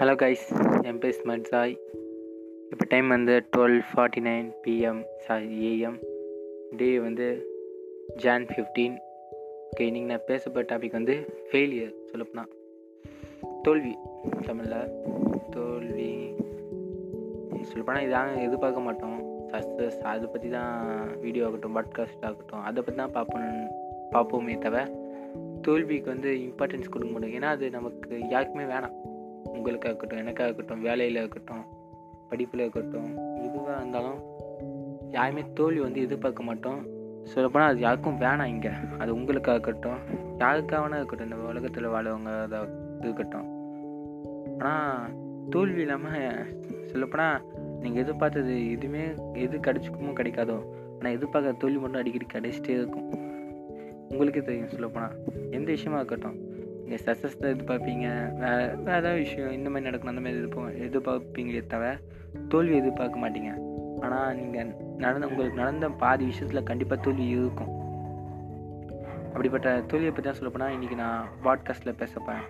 Hello guys என் பேர் smut Sai. இப்போ time வந்து twelve forty nine PM sorry AM day வந்து ஜான் ஃபிஃப்டீன் ஓகே இன்றைக்கி நான் பேச டாபிக் வந்து ஃபெயிலியர் சொல்லப்போனால் தோல்வி தமிழில். தோல்வி. சொல்லப்போனால் இதாங்க எதிர்பார்க்க மாட்டோம். சக்ஸஸ் அதை பற்றி தான் வீடியோ ஆகட்டும் பாட்காஸ்ட் ஆகட்டும் அதை பற்றி தான் பார்ப்போம் பார்ப்போமே தவிர தோல்விக்கு வந்து இம்பார்ட்டன்ஸ் கொடுக்க முடியும் ஏன்னா அது நமக்கு யாருக்குமே வேணாம். உங்களுக்காக இருக்கட்டும் எனக்காக இருக்கட்டும் வேலையில் இருக்கட்டும் படிப்பில் இருக்கட்டும் எதுவாக இருந்தாலும் யாருமே தோல்வி வந்து எதிர்பார்க்க மாட்டோம். சொல்லப்போனால் அது யாருக்கும் வேணாம் இங்கே. அது உங்களுக்காக இருக்கட்டும் யாருக்காகனா இருக்கட்டும் இந்த உலகத்தில் வாழவங்க அதை இருக்கட்டும். ஆனால் தோல்வி இல்லாமல் சொல்லப்போனால் நீங்கள் எதிர்பார்த்தது எதுவுமே எது கிடச்சிக்குமோ கிடைக்காதோ ஆனால் எதிர்பார்க்குற தோல்வி மட்டும் அடிக்கடி கிடைச்சிட்டே இருக்கும். உங்களுக்கே தெரியும் சொல்லப்போனால் எந்த விஷயமா இருக்கட்டும் நீங்கள் சக்ஸஸ் தான் எதிர்பார்ப்பீங்க வேறு வேறு ஏதாவது விஷயம் இந்த மாதிரி நடக்கணும் அந்த மாதிரி எதிர்ப்போம் எதிர்பார்ப்பீங்களே தவிர தோல்வி எதிர்பார்க்க மாட்டீங்க. ஆனால் நீங்கள் நடந்த உங்களுக்கு நடந்த பாதி விஷயத்தில் கண்டிப்பாக தோல்வி இருக்கும். அப்படிப்பட்ட தோல்வியை பற்றி தான் சொல்லப்போனால் இன்றைக்கி நான் பாட்காஸ்ட்டில் பேசப்பேன்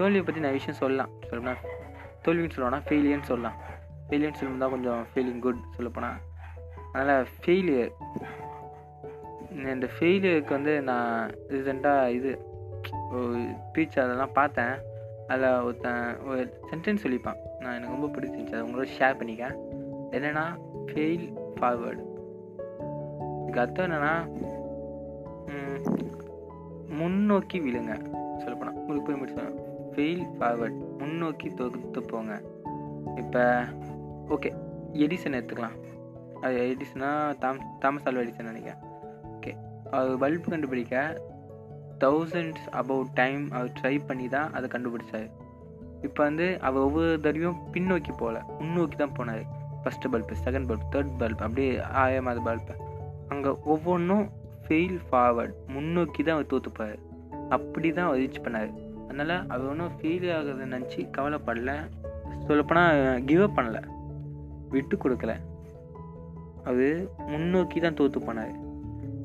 தோல்வியை பற்றி நான் விஷயம் சொல்லலாம். சொல்லப்போனால் தோல்வின்னு சொல்லணும்னா ஃபெயிலியர்னு சொல்லலாம். ஃபெயிலியர்னு சொல்லும்போது தான் கொஞ்சம் ஃபீலிங் குட் சொல்லப்போனால் அதனால் ஃபெயிலியர் இந்த ஃபெயிலியருக்கு வந்து நான் ரீசெண்டாக இது ஸ்பீச் அதெல்லாம் பார்த்தேன். அதில் ஒருத்தன் ஒரு சென்டென்ஸ் சொல்லிப்பான். நான் எனக்கு ரொம்ப பிடிச்சிருந்துச்சு. அதை உங்களோட ஷேர் பண்ணிக்கேன் என்னென்னா ஃபெயில் ஃபார்வேர்டு இதுக்கு அர்த்தம் என்னென்னா முன்னோக்கி விழுங்க. சொல்லப்போனால் உங்களுக்கு போய் முடிச்சு ஃபெயில் ஃபார்வர்ட் முன்னோக்கி தொகுத்து போங்க. இப்போ ஓகே எடிசன் எடுத்துக்கலாம். அது எடிசனா தாம் தாமஸ் ஆல்வா எடிசன் நினைக்கிறேன். ஓகே அது பல்ப் கண்டுபிடிக்க தௌசண்ட்ஸ் அபவுட் டைம் அவர் ட்ரை பண்ணி தான் அதை கண்டுபிடிச்சார். இப்போ வந்து அவர் ஒவ்வொரு தடவையும் பின்னோக்கி போகல முன்னோக்கி தான் போனார். First bulb second bulb third bulb அப்படியே ஆயிரமாவது பல்பு அங்கே ஒவ்வொன்றும் ஃபெயில் ஃபார்வர்ட் முன்னோக்கி தான் அவர் தோற்றுப்பார் அப்படி தான் அவர் ரீச் பண்ணார். அதனால் அவர் ஒன்றும் ஃபெயில் ஆகுறத நினச்சி கவலைப்படல. சொல்லப்போனால் கிவ் அப் பண்ணலை. விட்டு கொடுக்கல. அவர் முன்னோக்கி தான் தோற்று போனார்.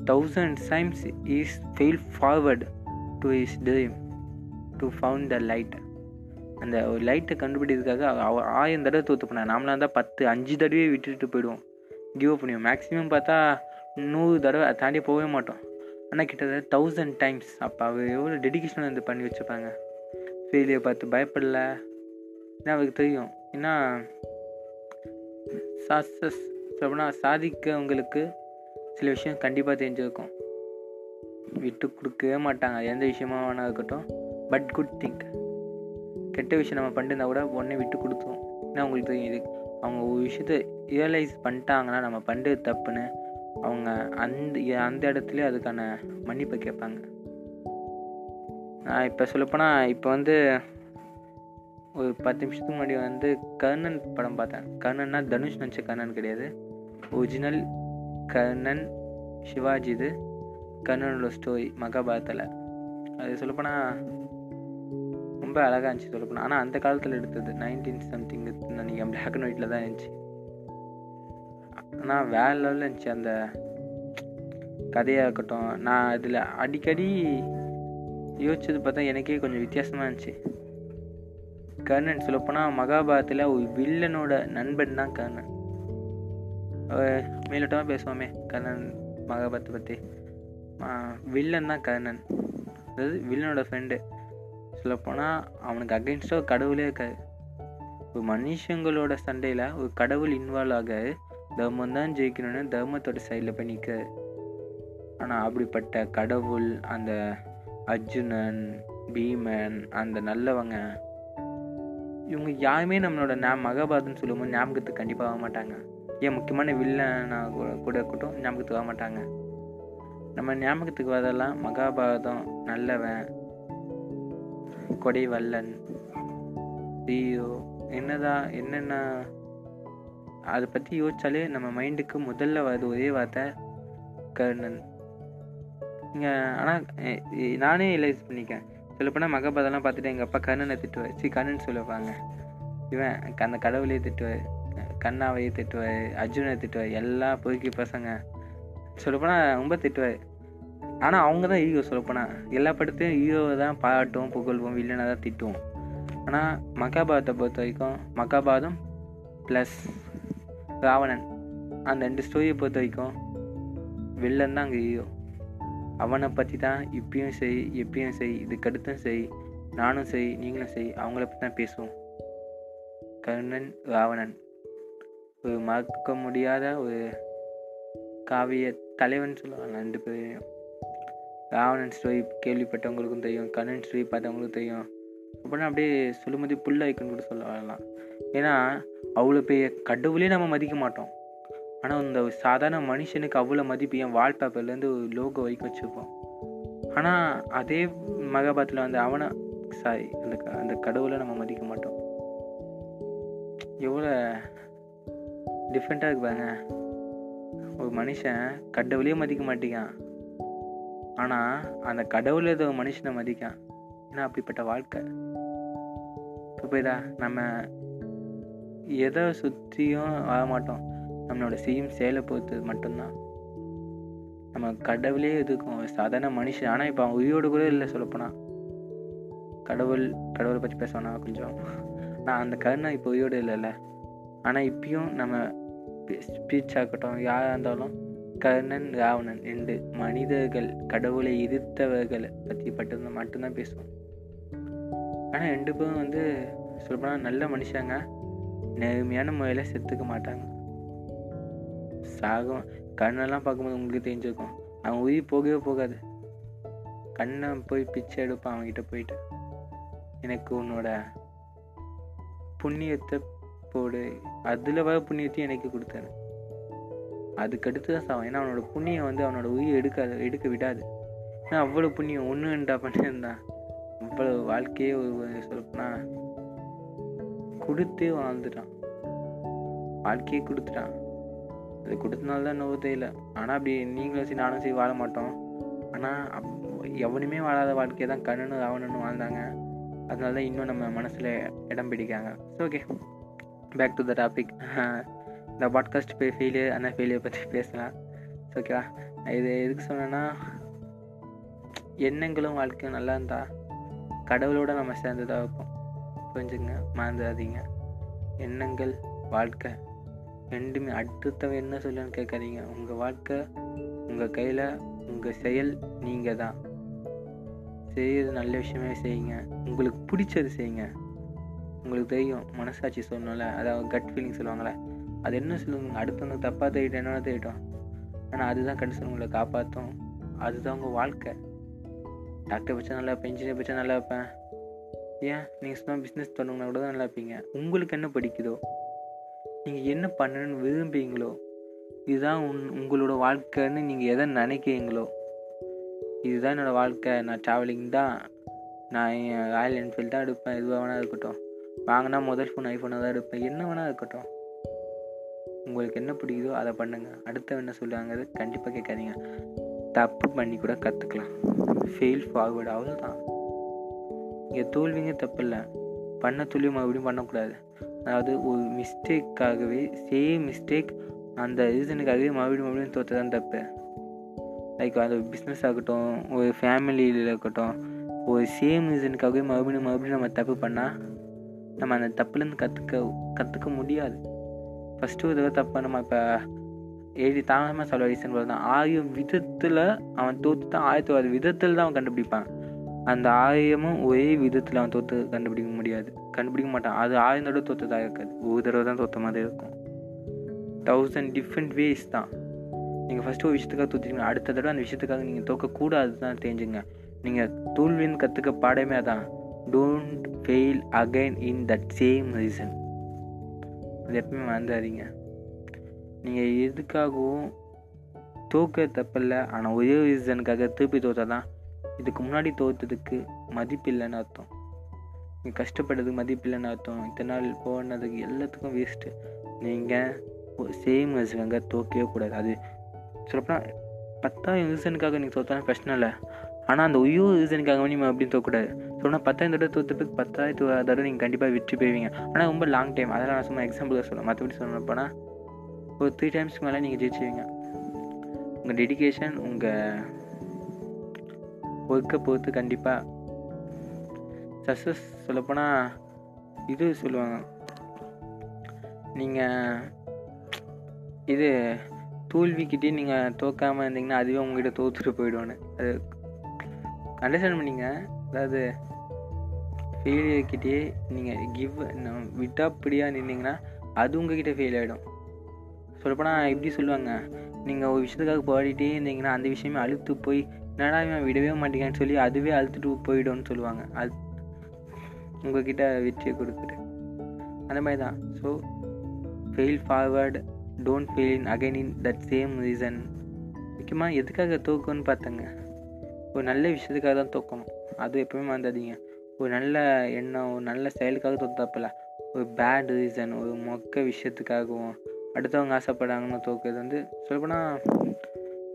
Thousand times is fail forward to is dream to found the light அந்த ஒரு லைட்டை கண்டுபிடிக்கிறதுக்காக அவர் ஆயிரம் தடவை தோற்று போனார் நாமளாக இருந்தால் பத்து அஞ்சு தடவையே விட்டுட்டு போயிடுவோம். கிவ் அப் பண்ணுவோம் மேக்ஸிமம் பார்த்தா நூறு தடவை அதை தாண்டி போகவே மாட்டோம். ஆனால் கிட்டத்தட்ட தௌசண்ட் டைம்ஸ் அப்போ அவர் எவ்வளோ டெடிக்கேஷன் வந்து பண்ணி வச்சுருப்பாங்க? ஃபெயிலியை பார்த்து பயப்படல. ஏன்னா அவருக்கு தெரியும். ஏன்னா சக்ஸஸ் அப்படின்னா சாதிக்கவங்களுக்கு சில விஷயம் கண்டிப்பாக தெரிஞ்சிருக்கும். விட்டு கொடுக்கவே மாட்டாங்க. எந்த விஷயமா வேணா இருக்கட்டும். பட் குட் திங்க் கெட்ட விஷயம் நம்ம பண்ணிருந்தா கூட உடனே விட்டு கொடுத்துரும். ஏன்னா அவங்களுக்கு தெரியும் இது அவங்க ஒரு விஷயத்த ரியலைஸ் பண்ணிட்டாங்கன்னா நம்ம பண்ணுறது தப்புன்னு அவங்க அந்த அந்த இடத்துல அதுக்கான மன்னிப்பை கேட்பாங்க. நான் இப்போ சொல்லப்போனால் இப்போ வந்து ஒரு பத்து நிமிஷத்துக்கு முன்னாடி வந்து கர்ணன் படம் பார்த்தேன். கர்ணன்னா தனுஷ் நினச்ச கர்ணன் கிடையாது. ஒரிஜினல் கர்ணன் சிவாஜி இது. கர்ணனோட ஸ்டோரி மகாபாரத்தில் அது சொல்லப்போனால் ரொம்ப அழகாக இருந்துச்சு சொல்லப்போனால் ஆனால் அந்த காலத்தில் எடுத்தது நைன்டீன் சம்திங் நினைக்கிறேன். பிளாக் அண்ட் ஒயிட்டில் தான் இருந்துச்சு. ஆனால் வேற லெவலில் இருந்துச்சு அந்த கதையாக இருக்கட்டும். நான் அதில் அடிக்கடி யோசிச்சது பார்த்தா எனக்கே கொஞ்சம் வித்தியாசமாக இருந்துச்சு. கர்ணன் சொல்லப்போனால் மகாபாரத்தில் ஒரு வில்லனோட நண்பன் தான் கர்ணன் மேலோட்டமாக பேசுவோமே கர்ணன் மகாபாரத்தை பற்றி வில்லன் தான் கர்ணன் அதாவது வில்லனோட ஃப்ரெண்டு சொல்லப்போனால் அவனுக்கு அகெயின்ஸ்டாக கடவுளே இருக்காது. இப்போ மனுஷங்களோட சண்டையில் ஒரு கடவுள் இன்வால்வ் ஆகாது. தர்மம் தான் ஜெயிக்கணும்னு தர்மத்தோட சைடில் போய் நிற்காது ஆனால் அப்படிப்பட்ட கடவுள் அந்த அர்ஜுனன் பீமன் அந்த நல்லவங்க இவங்க யாருமே நம்மளோட நா மகாபாரதம்னு சொல்லும்போது ஞாபகத்துக்கு கண்டிப்பாக ஆக மாட்டாங்க. ஏன் முக்கியமான வில்லனா கூட இருக்கட்டும் ஞாபகத்துக்கு வர மாட்டாங்க. நம்ம ஞாபகத்துக்கு வரதெல்லாம் மகாபாரதம் நல்லவன் கொடை வல்லன் தீயோ என்னதான் என்னென்ன அதை பற்றி யோசிச்சாலே நம்ம மைண்டுக்கு முதல்ல வருது ஒரே வார்த்தை கர்ணன். இங்கே ஆனால் நானே ரியலைஸ் பண்ணிக்கேன் சொல்லப்போனால் மகாபாரதம்லாம் பார்த்துட்டு எங்கள் அப்பா கர்ணனை திட்டுவார். சி கர்ணன் சொல்லுவாங்க. இவன் அந்த கடவுளே திட்டுவார். கண்ணாவையை திட்டுவார் அர்ஜுனை திட்டுவார் எல்லா பொறுக்கி பசங்க. சொல்லப்போனால் ரொம்ப திட்டுவார். ஆனால் அவங்க தான் ஈகோ சொல்லப்போனால் எல்லா படத்தையும் ஈகோவை தான் பாராட்டுவோம் புகழ்வோம் வில்லனை தான் திட்டுவோம். ஆனால் மகாபாரத்தை பொறுத்த வரைக்கும் மகாபாரதம் ப்ளஸ் ராவணன். அந்த ரெண்டு ஸ்டோரியை பொறுத்த வரைக்கும் வில்லன் தான் அங்கே ஹீரோ அவனை பற்றி தான் இப்பயும் செய் எப்பயும் செய் இதுக்கடுத்தும் செய் நானும் செய் நீங்களும் செய் அவங்கள பற்றி தான் பேசுவோம். கர்ணன் ராவணன். ஒரு மறக்க முடியாத ஒரு காவிய தலைவன் சொல்லுவாங்க. ரெண்டு பேரையும். ராவணன் ஸ்டோரி கேள்விப்பட்டவங்களுக்கும் தெரியும். கண்ணன் ஸ்டோரி பார்த்தவங்களுக்கும் தெரியும். அப்படின்னா அப்படியே சொல்லும்போது புல் ஐக்குன்னு கூட சொல்ல வரலாம். ஏன்னா அவ்வளோ பெரிய கடவுளே நம்ம மதிக்க மாட்டோம். ஆனால் இந்த சாதாரண மனுஷனுக்கு அவ்வளோ மதிப்பு என் வால்பேப்பர்லேருந்து ஒரு லோகோ வரைக்கும் வச்சுருப்போம். ஆனால் அதே மகாபாத்தில் வந்து அவனை சாரி அந்த அந்த கடவுளை நம்ம மதிக்க மாட்டோம். எவ்வளோ டிஃப்ரெண்ட்டாக இருப்பாங்க ஒரு மனுஷன் கடவுளே மதிக்க மாட்டேங்கான் ஆனால் அந்த கடவுள் ஒரு மனுஷனை மதிக்கான் ஏன்னா அப்படிப்பட்ட வாழ்க்கை. இப்போ போய்தா நம்ம எதை சுற்றியும் வர மாட்டோம். நம்மளோட செய்யும் செயலை பொறுத்து மட்டும்தான். நம்ம கடவுளே எதுக்கும்? சாதாரண மனுஷன். ஆனால் இப்போ அவன் உயிரோடு கூட இல்லை சொல்லப்போனால் கடவுள் கடவுளை பற்றி பேசுவானா கொஞ்சம்? நான் அந்த கருணை இப்போ உயிரோடு இல்லைல்ல. ஆனால் இப்பயும் நம்ம ஸ்பீச் ஆகட்டும் யாராக இருந்தாலும் கர்ணன் ராவணன் ரெண்டு மனிதர்கள் கடவுளை எதிர்த்தவர்களை பற்றி பட்டு மட்டும்தான் பேசுவோம். ஆனால் ரெண்டு பேரும் வந்து சொல்லப்போனால் நல்ல மனுஷங்க. நேர்மையான முறையில் செத்துக்க மாட்டாங்க. சாகம் கண்ணெல்லாம் பார்க்கும்போது உங்களுக்கு தெரிஞ்சிருக்கும். அவன் உயிர் போகவே போகாது. கண்ணை போய் பிச்சை எடுப்பான் அவன்கிட்ட போயிட்டு. எனக்கு உன்னோட புண்ணியத்தை போடு. அதில் வர புண்ணியத்தையும் எனக்கு கொடுத்தாரு அதுக்கடுத்து தான் சாவன் ஏன்னா அவனோட புண்ணியம் வந்து அவனோட உயிர் எடுக்காது எடுக்க விடாது. ஏன்னா அவ்வளோ புண்ணியம் ஒன்று ரெண்டா பண்ணியிருந்தான் அவ்வளோ வாழ்க்கையே ஒரு சொல்லப்போனா கொடுத்து வாழ்ந்துட்டான். வாழ்க்கையே கொடுத்துட்டான். அது கொடுத்தனால தான் நோவு தெரியல ஆனால் அப்படி நீங்களும் சரி நானும் சரி வாழ மாட்டோம். ஆனால் அப் எவனுமே வாழாத வாழ்க்கையை தான் கண்ணனு ராவணனும் வாழ்ந்தாங்க. அதனால தான் இன்னும் நம்ம மனசில் இடம் பிடிக்காங்க okay back to the topic இந்த பாட்காஸ்ட் போய் ஃபெயிலியர் அந்த ஃபெயிலியர் பற்றி பேசலாம். ஓகேவா இது எதுக்கு சொன்னேன்னா எண்ணங்களும் வாழ்க்கையும் நல்லா இருந்தால் கடவுளோட நம்ம சேர்ந்து தான் வைப்போம். புரிஞ்சுங்க மறந்துடாதீங்க. எண்ணங்கள் வாழ்க்கை ரெண்டுமே அடுத்தவன் என்ன சொல்லுன்னு கேட்காதீங்க. உங்கள் வாழ்க்கை உங்கள் கையில் உங்கள் செயல் நீங்கள் தான் செய்யறது நல்ல விஷயமே செய்யுங்க. உங்களுக்கு பிடிச்சது செய்யுங்க. உங்களுக்கு தெரியும் மனசாட்சி சொல்லணும்ல அதாவது கட் ஃபீலிங் சொல்லுவாங்களே அது என்ன சொல்லுங்க அடுத்தவங்க தப்பாக தேடிட்டு என்ன தேடிட்டோம்? ஆனால் அதுதான் கடைசி உங்களை காப்பாற்றும் அதுதான் உங்கள் வாழ்க்கை. டாக்டர் பச்சா நல்லா இருப்பேன் இன்ஜினியர் பச்சா நல்லா இருப்பேன். ஏன்? நீங்கள் சும்மா பிஸ்னஸ் தொடங்கினா கூட தான் நல்லா இருப்பீங்க. உங்களுக்கு என்ன பிடிக்குதோ? நீங்கள் என்ன பண்ணணும்னு விரும்புகிறீங்களோ இதுதான் உன் உங்களோட வாழ்க்கைன்னு நீங்கள் எதை நினைக்கிறீங்களோ? இதுதான் என்னோடய வாழ்க்கை. நான் ட்ராவலிங் தான். நான் ராயல் என்ஃபீல்டு தான் எடுப்பேன். எதுவாக வேணால் இருக்கட்டும். வாங்கினா முதல் ஃபோன் ஐஃபோனாக தான் எடுப்பேன். என்ன வேணால் இருக்கட்டும். உங்களுக்கு என்ன பிடிக்குதோ அதை பண்ணுங்கள் அடுத்த என்ன சொல்லுவாங்கிறது கண்டிப்பாக கேட்காதீங்க. தப்பு பண்ணி கூட கற்றுக்கலாம் ஃபெயில் ஃபார்வர்டு அவ்வளோதான் இங்கே தோல்விங்க தப்பு இல்லை பண்ண தோல்வி மறுபடியும் பண்ணக்கூடாது. அதாவது ஒரு மிஸ்டேக்காகவே சேம் மிஸ்டேக் அந்த ரீசனுக்காகவே மறுபடியும் மறுபடியும் தோற்று தான் தப்பு. லைக் அது பிஸ்னஸ் ஆகட்டும் ஒரு ஃபேமிலியில் இருக்கட்டும் ஒரு சேம் ரீசனுக்காகவே மறுபடியும் மறுபடியும் நம்ம தப்பு பண்ணால் நம்ம அந்த தப்புலேருந்து கற்றுக்க கற்றுக்க முடியாது. ஃபஸ்ட்டு ஒரு தடவை தப்பை நம்ம இப்போ எழுதி தாமதமாக சொல்ல ரீசன் போது தான். ஆயிரம் விதத்தில் அவன் தோற்று தான் ஆயிரத்தி ஒரு விதத்தில் தான் அவன் கண்டுபிடிப்பான். அந்த ஆயிரமும் ஒரே விதத்தில் அவன் தோற்று கண்டுபிடிக்க முடியாது. கண்டுபிடிக்க மாட்டான். அது ஆயிரம் தடவை தோற்றதாக இருக்காது. ஒரு தடவை தான் தோற்ற மாதிரி இருக்கும். தௌசண்ட் டிஃப்ரெண்ட் வேஸ் தான். நீங்கள் ஃபஸ்ட்டு ஒரு விஷயத்துக்காக தோற்றுட்டீங்க அடுத்த தடவை அந்த விஷயத்துக்காக நீங்கள் தோக்கக்கூடாது தான் தெரிஞ்சுங்க. நீங்கள் தோல்வின்னு கற்றுக்க பாடமே அதான். Don't fail again in that same reason அது எப்பவுமே மறந்துடாதீங்க. நீங்கள் எதுக்காகவும் தோக்க தப்பில்ல. ஆனால் ஒரே ரீசனுக்காக திருப்பி தோற்றா தான் இதுக்கு முன்னாடி தோற்றதுக்கு மதிப்பு இல்லைன்னு அர்த்தம். நீங்கள் கஷ்டப்பட்டதுக்கு மதிப்பு இல்லைன்னு அர்த்தம். இத்தனை நாள் போனதுக்கு எல்லாத்துக்கும் வேஸ்ட்டு நீங்கள் சேம் ரீசனுக்காக தோக்கவே கூடாது. அது சொல்லப்போனால் பத்தாயிரம் ரீசனுக்காக நீங்கள் தோற்றாலும் பிரச்சனை இல்லை. ஆனால் அந்த ஒய்யோ ரீசனுக்காக நீங்கள் அப்படின்னு தோக்கக்கூடாது. சொன்னால் பத்தாயிரம் தடவை தோற்றுறதுக்கு பத்தாயிரத்து தடவை நீங்கள் கண்டிப்பாக வெற்றி போய்வீங்க ஆனால் ரொம்ப லாங் டைம் அதெல்லாம் நான் சும்மா எக்ஸாம்பிளாக சொல்லுவேன் மற்றபடி சொல்லணும் போனால் ஒரு த்ரீ டைம்ஸ்க்கு மேலே நீங்கள் ஜெயிச்சுவீங்க உங்கள் டெடிக்கேஷன் உங்கள் ஒர்க்கை பொறுத்து கண்டிப்பாக சக்ஸஸ் சொல்லப்போனால் இது சொல்லுவாங்க. நீங்கள் இது தோல்விக்கிட்டே நீங்கள் தோக்காமல் இருந்தீங்கன்னா அதுவே உங்ககிட்ட தோற்றுட்டு போயிடுவானு அது அண்டர்ஸ்டாண்ட் பண்ணிங்க அதாவது ஃபெயிலியர்கிட்டே நீங்கள் கிவ் விட்டாப்படியாக நின்னீங்கன்னா அது உங்ககிட்ட ஃபெயில் ஆகிடும் சொல்லப்போனால் எப்படி சொல்லுவாங்க? நீங்கள் ஒரு விஷயத்துக்காக போராடிட்டே இருந்தீங்கன்னா அந்த விஷயமே அழுத்து போய் என்னடா இவன் விடவே மாட்டேங்கன்னு சொல்லி அதுவே அழுத்துட்டு போயிடும்னு சொல்லுவாங்க. அது உங்ககிட்ட வெற்றியை கொடுக்குது. அந்த மாதிரி தான். So fail forward don't fail in again in that same reason முக்கியமாக எதுக்காக தோக்குன்னு பார்த்தங்க? ஒரு நல்ல விஷயத்துக்காக தான் தோக்கணும். அது எப்பவுமே மறந்துடாதீங்க ஒரு நல்ல எண்ணம் ஒரு நல்ல செயலுக்காக தோத்தப்பில்ல ஒரு பேட் ரீசன் ஒரு மொக்க விஷயத்துக்காகவும் அடுத்தவங்க ஆசைப்படாங்கன்னு தோக்குறது வந்து சொல்லப்போனால்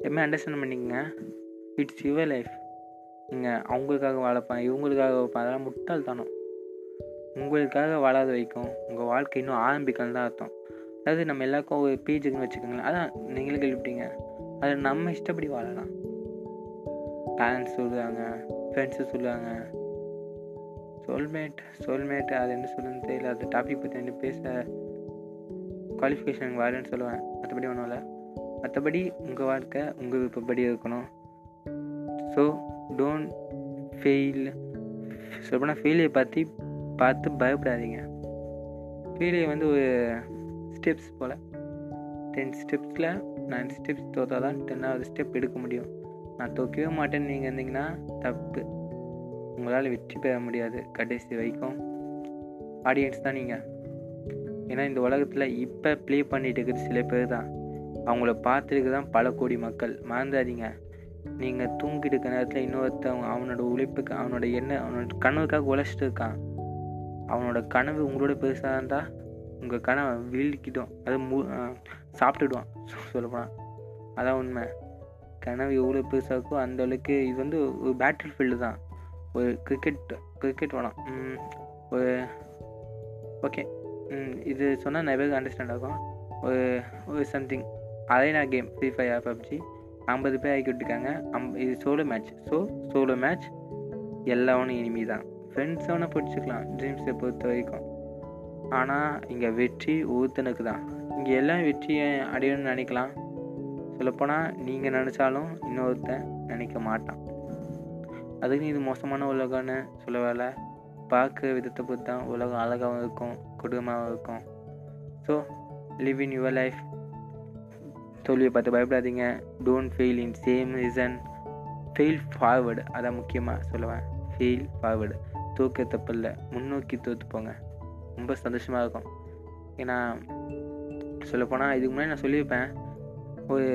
எப்பவுமே அண்டர்ஸ்டாண்ட் பண்ணிக்கங்க. இட்ஸ் யுவர் லைஃப் நீங்கள் அவங்களுக்காக வாழப்பான் இவங்களுக்காக வைப்பான் அதெல்லாம் முட்டாள்தானம். உங்களுக்காக வாழாத வைக்கும் உங்கள் வாழ்க்கை இன்னும் ஆரம்பிக்கணும் தான் அர்த்தம். அதாவது நம்ம எல்லாருக்கும் ஒரு பேஜுக்குன்னு வச்சுக்கோங்களேன். அதான் நீங்களும் கேள்விப்பட்டீங்க அதில் நம்ம இஷ்டப்படி வாழலாம். பேரண்ட்ஸ் சொல்லுவாங்க ஃப்ரெண்ட்ஸு சொல்லுவாங்க. சோல்மேட் சோல்மேட் அது என்ன சொல்லுன்னு தெரியல. அந்த டாபிக் பற்றி என்ன பேச குவாலிஃபிகேஷன் வரேன்னு சொல்லுவேன். மற்றபடி ஒன்றும் இல்லை. மற்றபடி உங்கள் வாழ்க்கை உங்கள் விருப்பப்படி இருக்கணும். ஸோ டோன்ட் ஃபெயில் சொல்லப்போனால் ஃபெயிலியர் பற்றி பார்த்து பயப்படாதீங்க. ஃபெயிலியர் வந்து ஒரு ஸ்டெப்ஸ் போல். டென் ஸ்டெப்ஸில் நைன் ஸ்டெப்ஸ் தோத்தால் தான் டென்னாவது ஸ்டெப் எடுக்க முடியும். நான் தூக்கவே மாட்டேன்னு நீங்கள் இருந்தீங்கன்னா தப்பு. உங்களால் வெற்றி பெற முடியாது கடைசி வரைக்கும். ஆடியன்ஸ் தான் நீங்கள் ஏன்னா இந்த உலகத்தில் இப்போ ப்ளே பண்ணிட்டு இருக்கிறது சில பேர் தான். அவங்கள பார்த்துருக்கு தான் பல கோடி மக்கள். மறந்துடாதீங்க. நீங்கள் தூங்கிட்டு இருக்க நேரத்தில் இன்னொருத்தவங்க அவனோட உழைப்புக்கு அவனோட எண்ணெய் அவனோட கனவுக்காக உழைச்சிட்டு இருக்கான். அவனோட கனவு உங்களோட பெருசாக இருந்தால் உங்கள் கனவை வீழ்கிட்டோம் அதை மு சாப்பிட்டுடுவான். சொல்லப்போனால் அதான் உண்மை. கனவு எவ்வளோ பெருசாக இருக்கோ அந்த அளவுக்கு இது வந்து ஒரு பேட்டில் ஃபீல்டு தான். ஒரு கிரிக்கெட் கிரிக்கெட் வேணாம் ஒரு ஓகே இது சொன்னால் நிறைய பேருக்கு அண்டர்ஸ்டாண்ட் ஆகும்? ஒரு ஒரு something arena game Free Fire PUBG ஐம்பது பேர் ஆக்கி விட்டுருக்காங்க. அம் இது solo match so solo match எல்லாவனும் இனிமே தான். ஃப்ரெண்ட்ஸ் வேணால் பிடிச்சிக்கலாம். ட்ரீம்ஸை பொறுத்த வரைக்கும். ஆனால் இங்கே வெற்றி ஒருத்தனுக்கு தான். இங்கே எல்லாம் வெற்றியை அடையணும்னு நினைக்கலாம். சொல்லப்போனால் நீங்கள் நினச்சாலும் இன்னொருத்தன் நினைக்க மாட்டான். அதுக்கு இது மோசமான உலகம்னு சொல்ல வேலை பார்க்குற விதத்தை பொறுத்து தான் உலகம் அழகாகவும் இருக்கும் குடும்பமாகவும் இருக்கும். So live in your life தோல்வியை பார்த்து பயப்படாதீங்க. Don't fail in same reason fail forward அதான் முக்கியமாக சொல்லுவேன். ஃபெயில் ஃபார்வர்டு தூக்க தப்பில்லை. முன்னோக்கி தோற்று போங்க. ரொம்ப சந்தோஷமாக இருக்கும். ஏன்னா சொல்லப்போனால் இதுக்கு முன்னாடி நான் சொல்லியிருப்பேன். ஒரு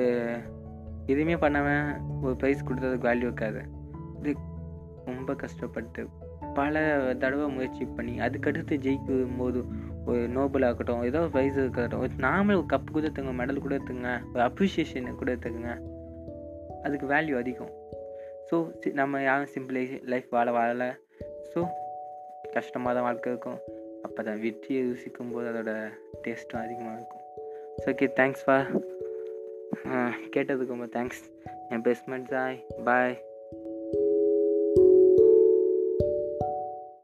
எதுவுமே பண்ணாமல் ஒரு ப்ரைஸ் கொடுத்ததுக்கு வேல்யூ இருக்காது. இது ரொம்ப கஷ்டப்பட்டு பல தடவை முயற்சி பண்ணி அதுக்கடுத்து ஜெயிக்கும் போது ஒரு நோபல் ஆகட்டும் ஏதோ ஒரு ப்ரைஸ் இருக்கட்டும் நாமளே ஒரு கப்பு கூட எடுத்துங்க மெடல் கூட எடுத்துங்க ஒரு அப்ரிஷியேஷன் கூட எடுத்துக்கங்க. அதுக்கு வேல்யூ அதிகம். ஸோ நம்ம யாரும் சிம்பிளை லைஃப் வாழ வாழலை. ஸோ கஷ்டமாக தான் வாழ்க்கை இருக்கும். அப்போ தான் வெற்றியை ருசிக்கும் போது அதோட டேஸ்ட்டும் அதிகமாக இருக்கும். ஸோ ஓகே தேங்க்ஸ் ஃபார் கேட்டதுக்கு ரொம்ப தேங்க்ஸ் என் பெஸ்ட்மெண்ட் சாய் பாய்